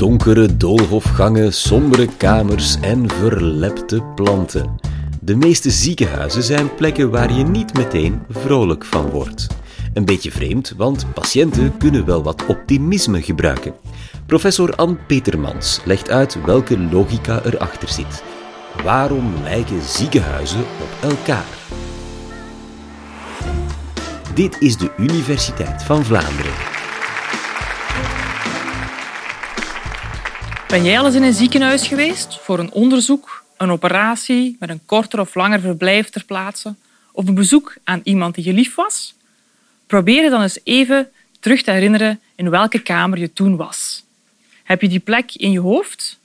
Donkere doolhofgangen, sombere kamers en verlepte planten. De meeste ziekenhuizen zijn plekken waar je niet meteen vrolijk van wordt. Een beetje vreemd, want patiënten kunnen wel wat optimisme gebruiken. Professor Ann Petermans legt uit welke logica erachter zit. Waarom lijken ziekenhuizen op elkaar? Dit is de Universiteit van Vlaanderen. Ben jij al eens in een ziekenhuis geweest voor een onderzoek, een operatie met een korter of langer verblijf ter plaatse of een bezoek aan iemand die je lief was? Probeer je dan eens even terug te herinneren in welke kamer je toen was. Heb je die plek in je hoofd?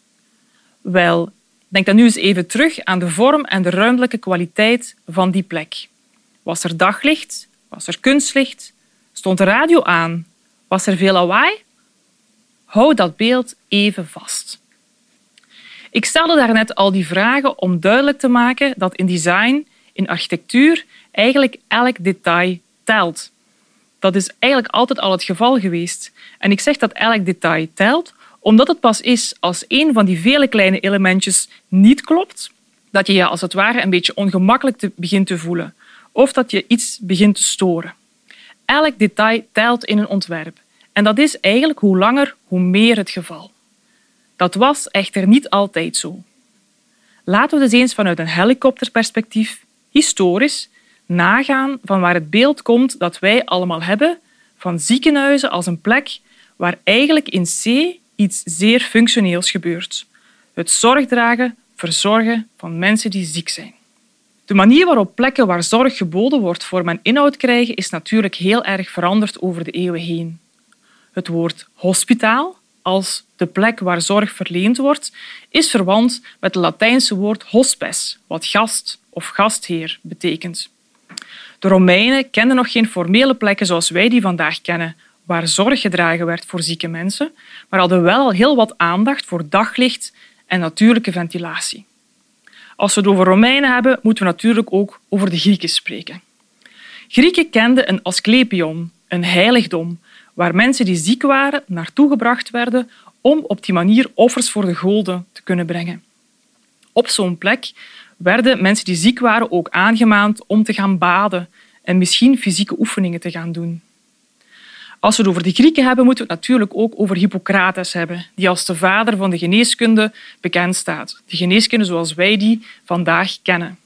Wel, denk dan nu eens even terug aan de vorm en de ruimtelijke kwaliteit van die plek. Was er daglicht? Was er kunstlicht? Stond de radio aan? Was er veel lawaai? Hou dat beeld even vast. Ik stelde daarnet al die vragen om duidelijk te maken dat in design, in architectuur, eigenlijk elk detail telt. Dat is eigenlijk altijd al het geval geweest. En ik zeg dat elk detail telt, omdat het pas is als een van die vele kleine elementjes niet klopt, dat je je als het ware een beetje ongemakkelijk begint te voelen of dat je iets begint te storen. Elk detail telt in een ontwerp. En dat is eigenlijk hoe langer, hoe meer het geval. Dat was echter niet altijd zo. Laten we dus eens vanuit een helikopterperspectief, historisch, nagaan van waar het beeld komt dat wij allemaal hebben van ziekenhuizen als een plek waar eigenlijk in C iets zeer functioneels gebeurt. Het zorgdragen, verzorgen van mensen die ziek zijn. De manier waarop plekken waar zorg geboden wordt vorm en inhoud krijgen is natuurlijk heel erg veranderd over de eeuwen heen. Het woord hospitaal als de plek waar zorg verleend wordt, is verwant met het Latijnse woord hospes, wat gast of gastheer betekent. De Romeinen kenden nog geen formele plekken zoals wij die vandaag kennen, waar zorg gedragen werd voor zieke mensen, maar hadden wel al heel wat aandacht voor daglicht en natuurlijke ventilatie. Als we het over Romeinen hebben, moeten we natuurlijk ook over de Grieken spreken. Grieken kenden een Asclepion, een heiligdom, waar mensen die ziek waren naartoe gebracht werden om op die manier offers voor de goden te kunnen brengen. Op zo'n plek werden mensen die ziek waren ook aangemaand om te gaan baden en misschien fysieke oefeningen te gaan doen. Als we het over de Grieken hebben, moeten we het natuurlijk ook over Hippocrates hebben, die als de vader van de geneeskunde bekend staat. De geneeskunde zoals wij die vandaag kennen.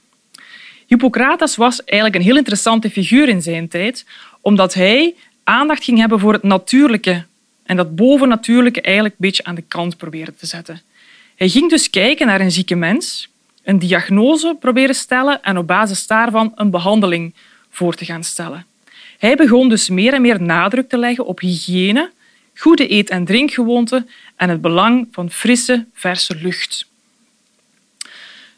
Hippocrates was eigenlijk een heel interessante figuur in zijn tijd, omdat hij aandacht ging hebben voor het natuurlijke en dat bovennatuurlijke eigenlijk een beetje aan de kant probeerde te zetten. Hij ging dus kijken naar een zieke mens, een diagnose proberen stellen en op basis daarvan een behandeling voor te gaan stellen. Hij begon dus meer en meer nadruk te leggen op hygiëne, goede eet- en drinkgewoonten en het belang van frisse, verse lucht.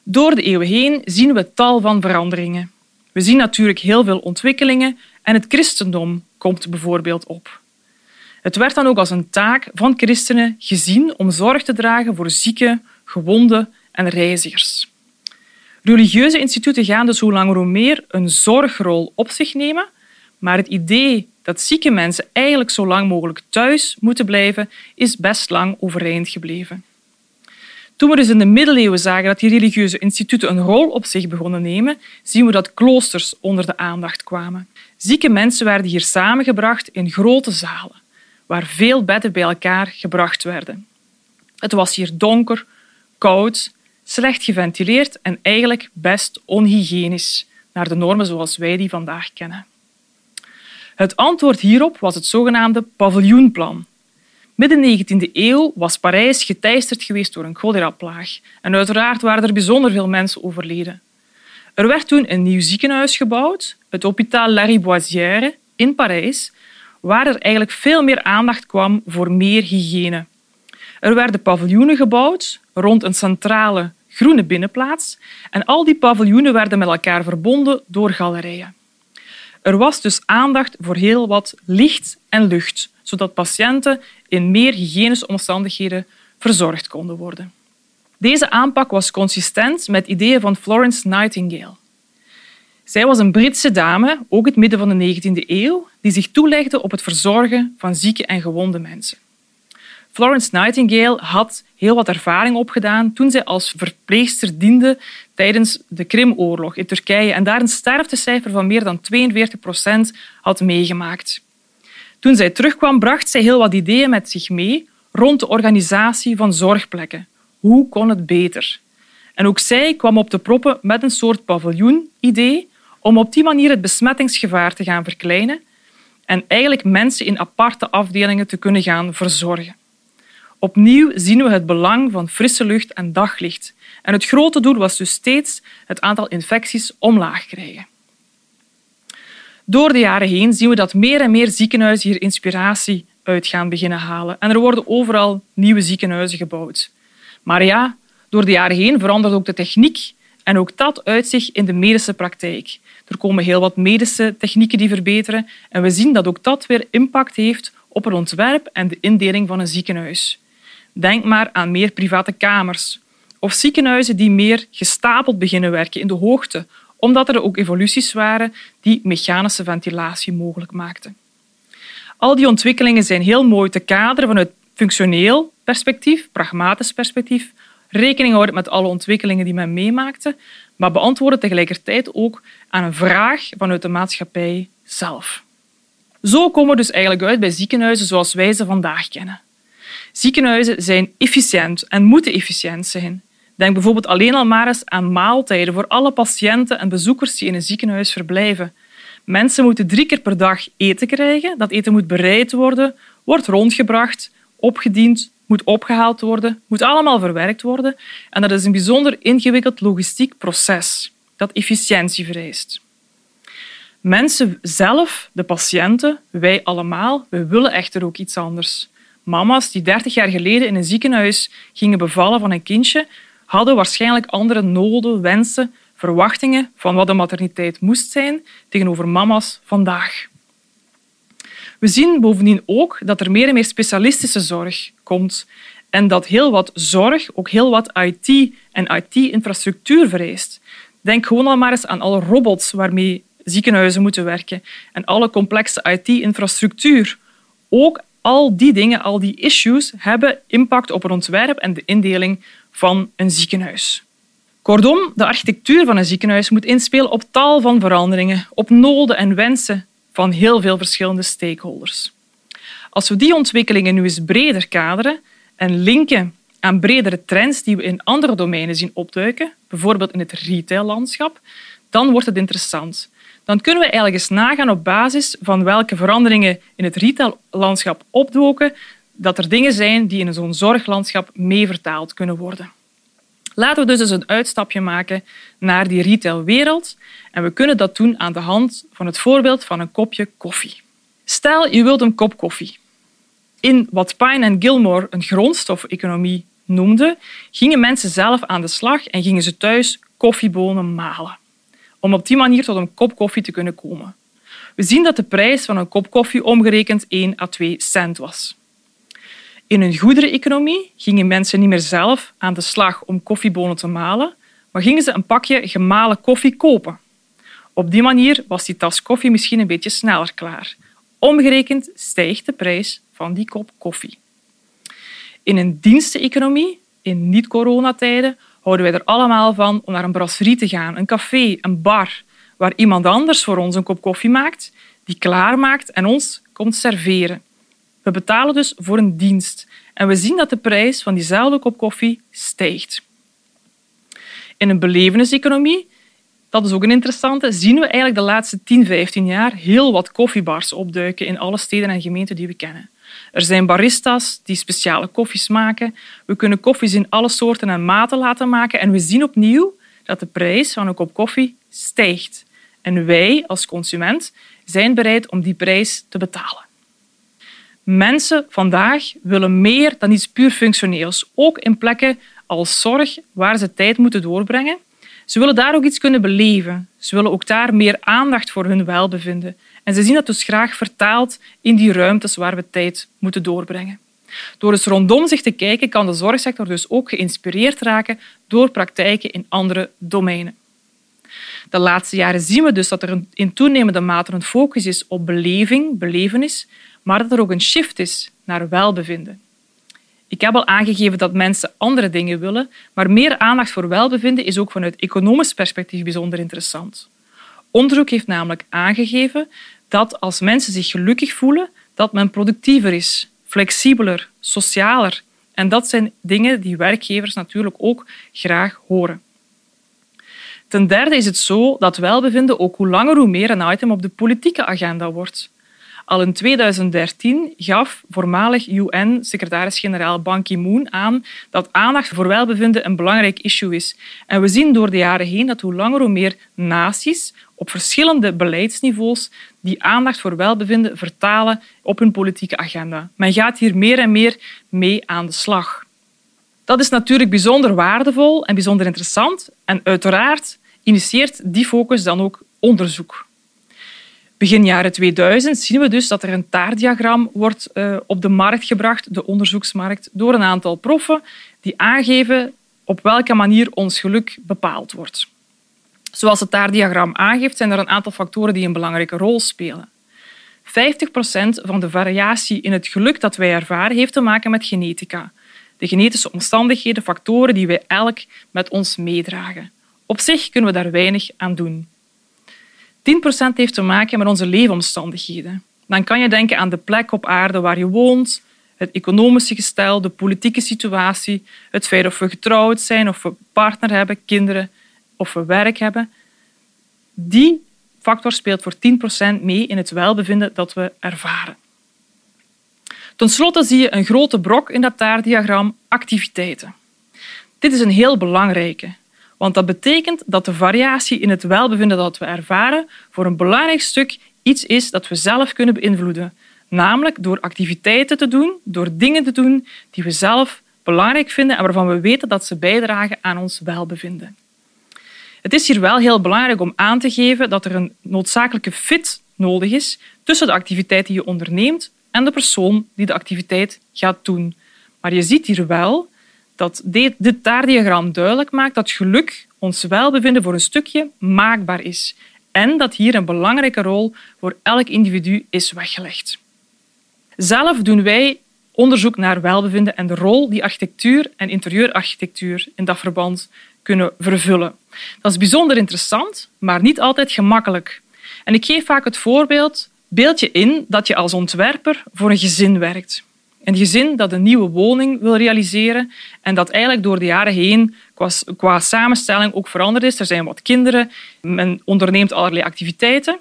Door de eeuwen heen zien we tal van veranderingen. We zien natuurlijk heel veel ontwikkelingen en het christendom komt bijvoorbeeld op. Het werd dan ook als een taak van christenen gezien om zorg te dragen voor zieken, gewonden en reizigers. Religieuze instituten gaan dus hoe langer hoe meer een zorgrol op zich nemen, maar het idee dat zieke mensen eigenlijk zo lang mogelijk thuis moeten blijven, is best lang overeind gebleven. Toen we dus in de middeleeuwen zagen dat die religieuze instituten een rol op zich begonnen nemen, zien we dat kloosters onder de aandacht kwamen. Zieke mensen werden hier samengebracht in grote zalen, waar veel bedden bij elkaar gebracht werden. Het was hier donker, koud, slecht geventileerd en eigenlijk best onhygiënisch, naar de normen zoals wij die vandaag kennen. Het antwoord hierop was het zogenaamde paviljoenplan. Midden 19e eeuw was Parijs geteisterd geweest door een choleraplaag en uiteraard waren er bijzonder veel mensen overleden. Er werd toen een nieuw ziekenhuis gebouwd, het Hôpital Lariboisière in Parijs, waar er eigenlijk veel meer aandacht kwam voor meer hygiëne. Er werden paviljoenen gebouwd rond een centrale groene binnenplaats en al die paviljoenen werden met elkaar verbonden door galerijen. Er was dus aandacht voor heel wat licht en lucht, zodat patiënten in meer hygiënische omstandigheden verzorgd konden worden. Deze aanpak was consistent met ideeën van Florence Nightingale. Zij was een Britse dame, ook het midden van de 19e eeuw, die zich toelegde op het verzorgen van zieke en gewonde mensen. Florence Nightingale had heel wat ervaring opgedaan toen zij als verpleegster diende tijdens de Krimoorlog in Turkije en daar een sterftecijfer van meer dan 42 procent had meegemaakt. Toen zij terugkwam, bracht zij heel wat ideeën met zich mee rond de organisatie van zorgplekken. Hoe kon het beter? En ook zij kwam op de proppen met een soort paviljoen-idee om op die manier het besmettingsgevaar te gaan verkleinen en eigenlijk mensen in aparte afdelingen te kunnen gaan verzorgen. Opnieuw zien we het belang van frisse lucht en daglicht. En het grote doel was dus steeds het aantal infecties omlaag krijgen. Door de jaren heen zien we dat meer en meer ziekenhuizen hier inspiratie uit gaan beginnen halen. En er worden overal nieuwe ziekenhuizen gebouwd. Maar ja, door de jaren heen verandert ook de techniek en ook dat uit zich in de medische praktijk. Er komen heel wat medische technieken die verbeteren en we zien dat ook dat weer impact heeft op het ontwerp en de indeling van een ziekenhuis. Denk maar aan meer private kamers of ziekenhuizen die meer gestapeld beginnen werken in de hoogte, omdat er ook evoluties waren die mechanische ventilatie mogelijk maakten. Al die ontwikkelingen zijn heel mooi te kaderen vanuit functioneel perspectief, pragmatisch perspectief, rekening houden met alle ontwikkelingen die men meemaakte, maar beantwoorden tegelijkertijd ook aan een vraag vanuit de maatschappij zelf. Zo komen we dus eigenlijk uit bij ziekenhuizen zoals wij ze vandaag kennen. Ziekenhuizen zijn efficiënt en moeten efficiënt zijn. Denk bijvoorbeeld alleen al maar eens aan maaltijden voor alle patiënten en bezoekers die in een ziekenhuis verblijven. Mensen moeten drie keer per dag eten krijgen. Dat eten moet bereid worden, wordt rondgebracht, opgediend, moet opgehaald worden, moet allemaal verwerkt worden. En dat is een bijzonder ingewikkeld logistiek proces dat efficiëntie vereist. Mensen zelf, de patiënten, wij allemaal, we willen echter ook iets anders. Mama's die 30 jaar geleden in een ziekenhuis gingen bevallen van een kindje, hadden waarschijnlijk andere noden, wensen, verwachtingen van wat de materniteit moest zijn tegenover mama's vandaag. We zien bovendien ook dat er meer en meer specialistische zorg komt en dat heel wat zorg ook heel wat IT en IT-infrastructuur vereist. Denk gewoon al maar eens aan alle robots waarmee ziekenhuizen moeten werken en alle complexe IT-infrastructuur. Ook al die dingen, al die issues, hebben impact op het ontwerp en de indeling van een ziekenhuis. Kortom, de architectuur van een ziekenhuis moet inspelen op tal van veranderingen, op noden en wensen van heel veel verschillende stakeholders. Als we die ontwikkelingen nu eens breder kaderen en linken aan bredere trends die we in andere domeinen zien opduiken, bijvoorbeeld in het retaillandschap, dan wordt het interessant. Dan kunnen we eigenlijk eens nagaan op basis van welke veranderingen in het retaillandschap opdoken, dat er dingen zijn die in zo'n zorglandschap mee vertaald kunnen worden. Laten we dus eens een uitstapje maken naar die retailwereld en we kunnen dat doen aan de hand van het voorbeeld van een kopje koffie. Stel, je wilt een kop koffie. In wat Pine en Gilmore een grondstof-economie noemden, gingen mensen zelf aan de slag en gingen ze thuis koffiebonen malen. Om op die manier tot een kop koffie te kunnen komen. We zien dat de prijs van een kop koffie omgerekend 1 à 2 cent was. In een goedereneconomie gingen mensen niet meer zelf aan de slag om koffiebonen te malen, maar gingen ze een pakje gemalen koffie kopen. Op die manier was die tas koffie misschien een beetje sneller klaar. Omgerekend stijgt de prijs van die kop koffie. In een diensteneconomie, in niet-coronatijden, houden wij er allemaal van om naar een brasserie te gaan, een café, een bar, waar iemand anders voor ons een kop koffie maakt, die klaarmaakt en ons komt serveren. We betalen dus voor een dienst en we zien dat de prijs van diezelfde kop koffie stijgt. In een belevenis-economie, dat is ook een interessante, zien we eigenlijk de laatste 10, 15 jaar heel wat koffiebars opduiken in alle steden en gemeenten die we kennen. Er zijn baristas die speciale koffies maken. We kunnen koffies in alle soorten en maten laten maken en we zien opnieuw dat de prijs van een kop koffie stijgt. En wij als consument zijn bereid om die prijs te betalen. Mensen vandaag willen meer dan iets puur functioneels, ook in plekken als zorg waar ze tijd moeten doorbrengen. Ze willen daar ook iets kunnen beleven. Ze willen ook daar meer aandacht voor hun welbevinden. En ze zien dat dus graag vertaald in die ruimtes waar we tijd moeten doorbrengen. Door eens rondom zich te kijken kan de zorgsector dus ook geïnspireerd raken door praktijken in andere domeinen. De laatste jaren zien we dus dat er in toenemende mate een focus is op beleving, belevenis, maar dat er ook een shift is naar welbevinden. Ik heb al aangegeven dat mensen andere dingen willen, maar meer aandacht voor welbevinden is ook vanuit economisch perspectief bijzonder interessant. Onderzoek heeft namelijk aangegeven dat als mensen zich gelukkig voelen, dat men productiever is, flexibeler, socialer. En dat zijn dingen die werkgevers natuurlijk ook graag horen. Ten derde is het zo dat welbevinden ook hoe langer hoe meer een item op de politieke agenda wordt. Al in 2013 gaf voormalig UN-secretaris-generaal Ban Ki-moon aan dat aandacht voor welbevinden een belangrijk issue is. En we zien door de jaren heen dat hoe langer hoe meer naties op verschillende beleidsniveaus die aandacht voor welbevinden vertalen op hun politieke agenda. Men gaat hier meer en meer mee aan de slag. Dat is natuurlijk bijzonder waardevol en bijzonder interessant. En uiteraard initieert die focus dan ook onderzoek. Begin jaren 2000 zien we dus dat er een taartdiagram wordt uh, op de markt gebracht, de onderzoeksmarkt, door een aantal proffen die aangeven op welke manier ons geluk bepaald wordt. Zoals het taartdiagram aangeeft, zijn er een aantal factoren die een belangrijke rol spelen. 50 procent van de variatie in het geluk dat wij ervaren heeft te maken met genetica. De genetische omstandigheden, factoren die wij elk met ons meedragen. Op zich kunnen we daar weinig aan doen. 10% heeft te maken met onze leefomstandigheden. Dan kan je denken aan de plek op aarde waar je woont, het economische gestel, de politieke situatie, het feit of we getrouwd zijn, of we partner hebben, kinderen, of we werk hebben. Die factor speelt voor 10% mee in het welbevinden dat we ervaren. Ten slotte zie je een grote brok in dat taartdiagram activiteiten. Dit is een heel belangrijke. Want dat betekent dat de variatie in het welbevinden dat we ervaren voor een belangrijk stuk iets is dat we zelf kunnen beïnvloeden. Namelijk door activiteiten te doen, door dingen te doen die we zelf belangrijk vinden en waarvan we weten dat ze bijdragen aan ons welbevinden. Het is hier wel heel belangrijk om aan te geven dat er een noodzakelijke fit nodig is tussen de activiteit die je onderneemt en de persoon die de activiteit gaat doen. Maar je ziet hier wel dat dit taartdiagram duidelijk maakt dat geluk, ons welbevinden voor een stukje, maakbaar is. En dat hier een belangrijke rol voor elk individu is weggelegd. Zelf doen wij onderzoek naar welbevinden en de rol die architectuur en interieurarchitectuur in dat verband kunnen vervullen. Dat is bijzonder interessant, maar niet altijd gemakkelijk. En ik geef vaak het voorbeeld, beeld je in dat je als ontwerper voor een gezin werkt. Een gezin dat een nieuwe woning wil realiseren en dat eigenlijk door de jaren heen qua, samenstelling ook veranderd is. Er zijn wat kinderen, men onderneemt allerlei activiteiten.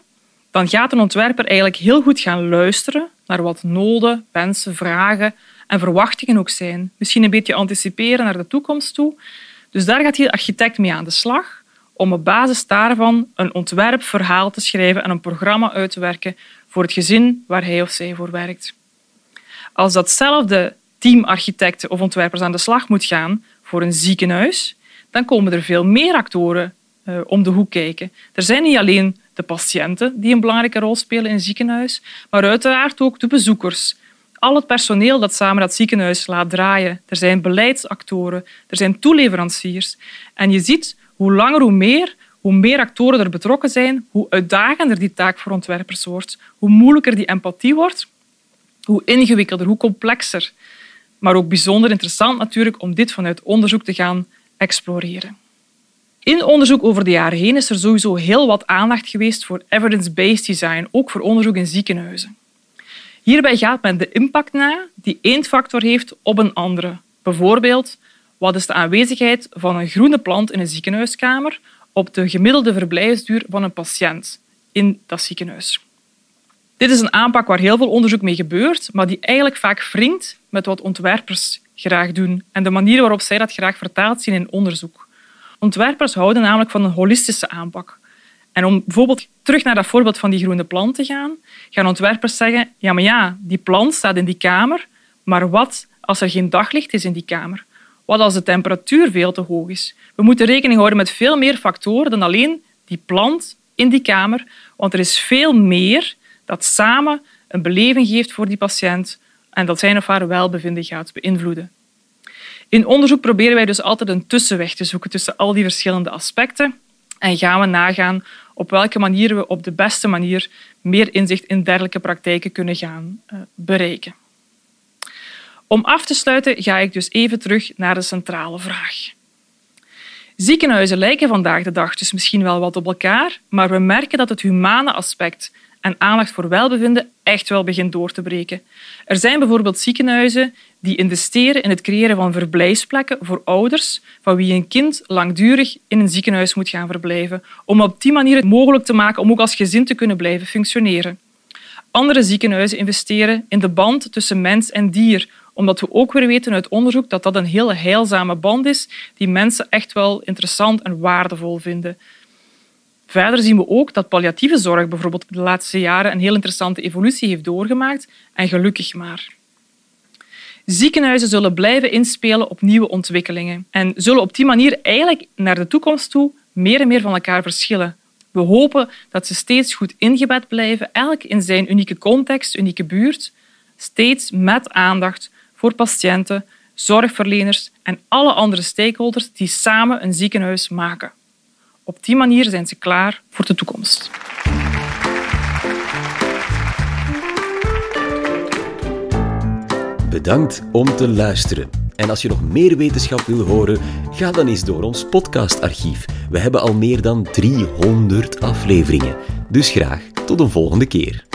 Dan gaat een ontwerper eigenlijk heel goed gaan luisteren naar wat noden, wensen, vragen en verwachtingen ook zijn. Misschien een beetje anticiperen naar de toekomst toe. Dus daar gaat de architect mee aan de slag om op basis daarvan een ontwerpverhaal te schrijven en een programma uit te werken voor het gezin waar hij of zij voor werkt. Als datzelfde team architecten of ontwerpers aan de slag moet gaan voor een ziekenhuis, dan komen er veel meer actoren uh, om de hoek kijken. Er zijn niet alleen de patiënten die een belangrijke rol spelen in een ziekenhuis, maar uiteraard ook de bezoekers. Al het personeel dat samen dat ziekenhuis laat draaien. Er zijn beleidsactoren, er zijn toeleveranciers. En je ziet hoe langer hoe meer, hoe meer actoren er betrokken zijn, hoe uitdagender die taak voor ontwerpers wordt, hoe moeilijker die empathie wordt hoe ingewikkelder, hoe complexer. Maar ook bijzonder interessant natuurlijk om dit vanuit onderzoek te gaan exploreren. In onderzoek over de jaren heen is er sowieso heel wat aandacht geweest voor evidence-based design, ook voor onderzoek in ziekenhuizen. Hierbij gaat men de impact na die één factor heeft op een andere. Bijvoorbeeld, wat is de aanwezigheid van een groene plant in een ziekenhuiskamer op de gemiddelde verblijfsduur van een patiënt in dat ziekenhuis? Dit is een aanpak waar heel veel onderzoek mee gebeurt, maar die eigenlijk vaak wringt met wat ontwerpers graag doen en de manier waarop zij dat graag vertaald zien in onderzoek. Ontwerpers houden namelijk van een holistische aanpak. En om bijvoorbeeld terug naar dat voorbeeld van die groene plant te gaan, gaan ontwerpers zeggen, ja, maar ja, die plant staat in die kamer, maar wat als er geen daglicht is in die kamer? Wat als de temperatuur veel te hoog is? We moeten rekening houden met veel meer factoren dan alleen die plant in die kamer, want er is veel meer dat samen een beleving geeft voor die patiënt en dat zijn of haar welbevinden gaat beïnvloeden. In onderzoek proberen wij dus altijd een tussenweg te zoeken tussen al die verschillende aspecten en gaan we nagaan op welke manier we op de beste manier meer inzicht in dergelijke praktijken kunnen gaan uh, bereiken. Om af te sluiten ga ik dus even terug naar de centrale vraag. Ziekenhuizen lijken vandaag de dag dus misschien wel wat op elkaar, maar we merken dat het humane aspect en aandacht voor welbevinden echt wel begint door te breken. Er zijn bijvoorbeeld ziekenhuizen die investeren in het creëren van verblijfsplekken voor ouders van wie een kind langdurig in een ziekenhuis moet gaan verblijven, om op die manier het mogelijk te maken om ook als gezin te kunnen blijven functioneren. Andere ziekenhuizen investeren in de band tussen mens en dier, omdat we ook weer weten uit onderzoek dat dat een hele heilzame band is die mensen echt wel interessant en waardevol vinden. Verder zien we ook dat palliatieve zorg bijvoorbeeld de laatste jaren een heel interessante evolutie heeft doorgemaakt en gelukkig maar. Ziekenhuizen zullen blijven inspelen op nieuwe ontwikkelingen en zullen op die manier eigenlijk naar de toekomst toe meer en meer van elkaar verschillen. We hopen dat ze steeds goed ingebed blijven, elk in zijn unieke context, unieke buurt, steeds met aandacht voor patiënten, zorgverleners en alle andere stakeholders die samen een ziekenhuis maken. Op die manier zijn ze klaar voor de toekomst. Bedankt om te luisteren. En als je nog meer wetenschap wil horen, ga dan eens door ons podcastarchief. We hebben al meer dan 300 afleveringen. Dus graag tot een volgende keer.